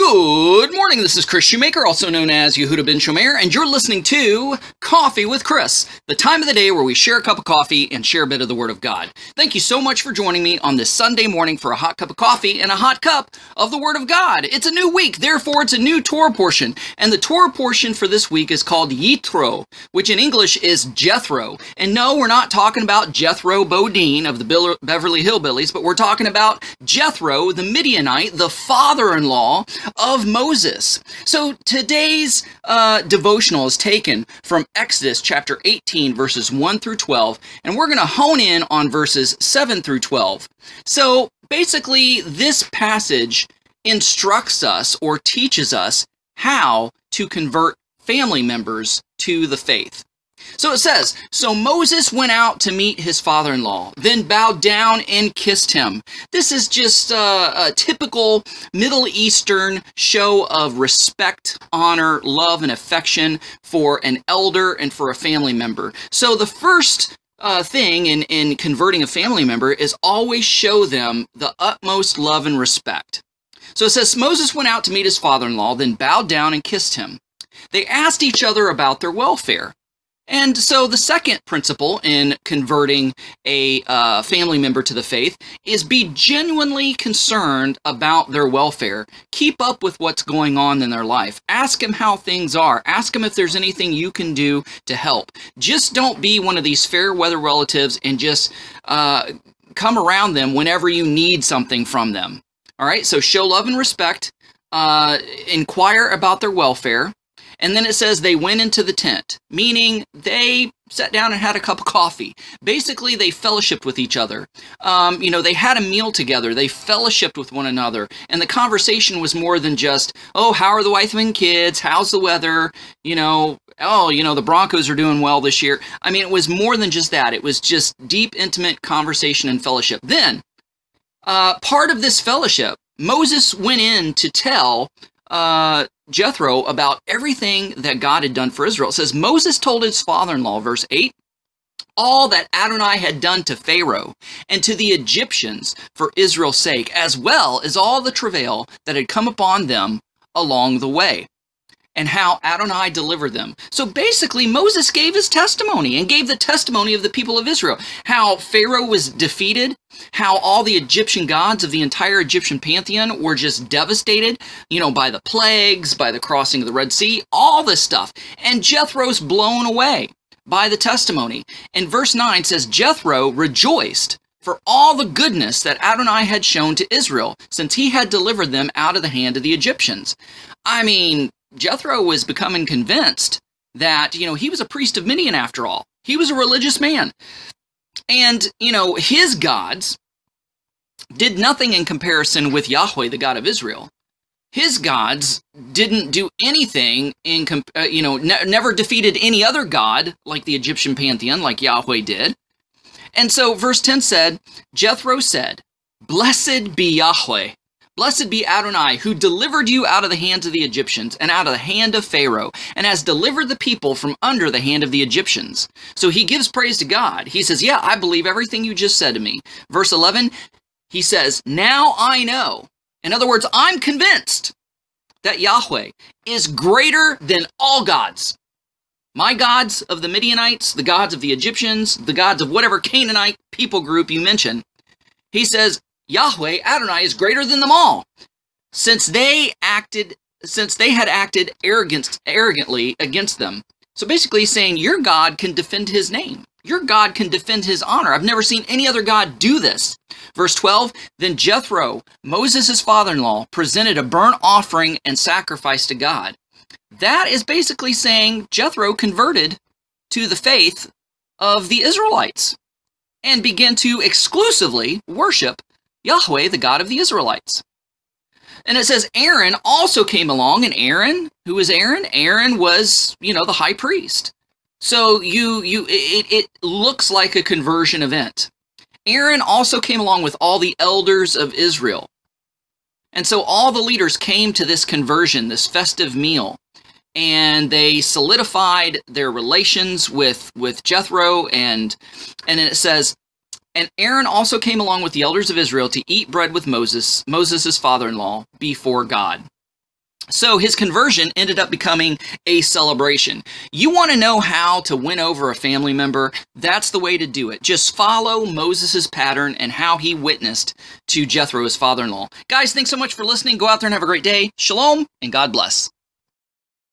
Good morning, this is Kris Shoemaker, also known as Yehudah ben Shomeyr, and you're listening to Coffee with Kris, the time of the day where we share a cup of coffee and share a bit of the Word of God. Thank you so much for joining me on this Sunday morning for a hot cup of coffee and a hot cup of the Word of God. It's a new week, therefore it's a new Torah portion, and the Torah portion for this week is called Yitro, which in English is Jethro. And no, we're not talking about Jethro Bodine of the Beverly Hillbillies, but we're talking about Jethro, the Midianite, the father-in-law of Moses. So today's uh, devotional is taken from Exodus chapter 18, verses 1 through 12, and we're going to hone in on verses 7 through 12. So basically, this passage instructs us or teaches us how to convert family members to the faith. So it says, So Moses went out to meet his father in law, then bowed down and kissed him. This is just a, typical Middle Eastern show of respect, honor, love, and affection for an elder and for a family member. So the first uh, thing in, in converting a family member is always show them the utmost love and respect. So it says, Moses went out to meet his father in law, then bowed down and kissed him. They asked each other about their welfare. And so the second principle in converting a uh, family member to the faith is be genuinely concerned about their welfare. Keep up with what's going on in their life. Ask them how things are. Ask them if there's anything you can do to help. Just don't be one of these fair weather relatives and just uh, come around them whenever you need something from them. All right, so show love and respect. Uh, inquire about their welfare and then it says they went into the tent, meaning they sat down and had a cup of coffee. Basically, they fellowshipped with each other. Um, you know, they had a meal together. They fellowshipped with one another. And the conversation was more than just, oh, how are the wife and kids? How's the weather? You know, oh, you know, the Broncos are doing well this year. I mean, it was more than just that. It was just deep, intimate conversation and fellowship. Then, uh, part of this fellowship, Moses went in to tell uh, Jethro about everything that God had done for Israel. It says, Moses told his father-in-law, verse 8, all that Adonai had done to Pharaoh and to the Egyptians for Israel's sake, as well as all the travail that had come upon them along the way and how Adonai delivered them. So basically, Moses gave his testimony and gave the testimony of the people of Israel. How Pharaoh was defeated, how all the Egyptian gods of the entire Egyptian pantheon were just devastated, you know, by the plagues, by the crossing of the Red Sea, all this stuff. And Jethro's blown away by the testimony. And verse 9 says, Jethro rejoiced for all the goodness that Adonai had shown to Israel, since he had delivered them out of the hand of the Egyptians. I mean, Jethro was becoming convinced that, you know, he was a priest of Midian after all. He was a religious man. And, you know, his gods did nothing in comparison with Yahweh, the God of Israel. His gods didn't do anything in, uh, you know, ne never defeated any other god like the Egyptian pantheon, like Yahweh did. And so verse 10 said, Jethro said, Blessed be Yahweh, Blessed be Adonai, who delivered you out of the hands of the Egyptians and out of the hand of Pharaoh, and has delivered the people from under the hand of the Egyptians. So he gives praise to God. He says, Yeah, I believe everything you just said to me. Verse 11, he says, Now I know. In other words, I'm convinced that Yahweh is greater than all gods. My gods of the Midianites, the gods of the Egyptians, the gods of whatever Canaanite people group you mention. He says, Yahweh, Adonai, is greater than them all. Since they acted, since they had acted arrogant, arrogantly against them. So basically saying, your God can defend his name. Your God can defend his honor. I've never seen any other God do this. Verse 12, Then Jethro, Moses' father-in-law, presented a burnt offering and sacrifice to God. That is basically saying Jethro converted to the faith of the Israelites and began to exclusively worship Yahweh, the God of the Israelites. And it says Aaron also came along, and Aaron, who was Aaron? Aaron was, you know, the high priest. So you, you, it, it looks like a conversion event. Aaron also came along with all the elders of Israel. And so all the leaders came to this conversion, this festive meal, and they solidified their relations with, with Jethro. And, and it says, and Aaron also came along with the elders of Israel to eat bread with Moses, Moses' father-in-law, before God. So his conversion ended up becoming a celebration. You want to know how to win over a family member? That's the way to do it. Just follow Moses' pattern and how he witnessed to Jethro, his father in law. Guys, thanks so much for listening. Go out there and have a great day. Shalom, and God bless.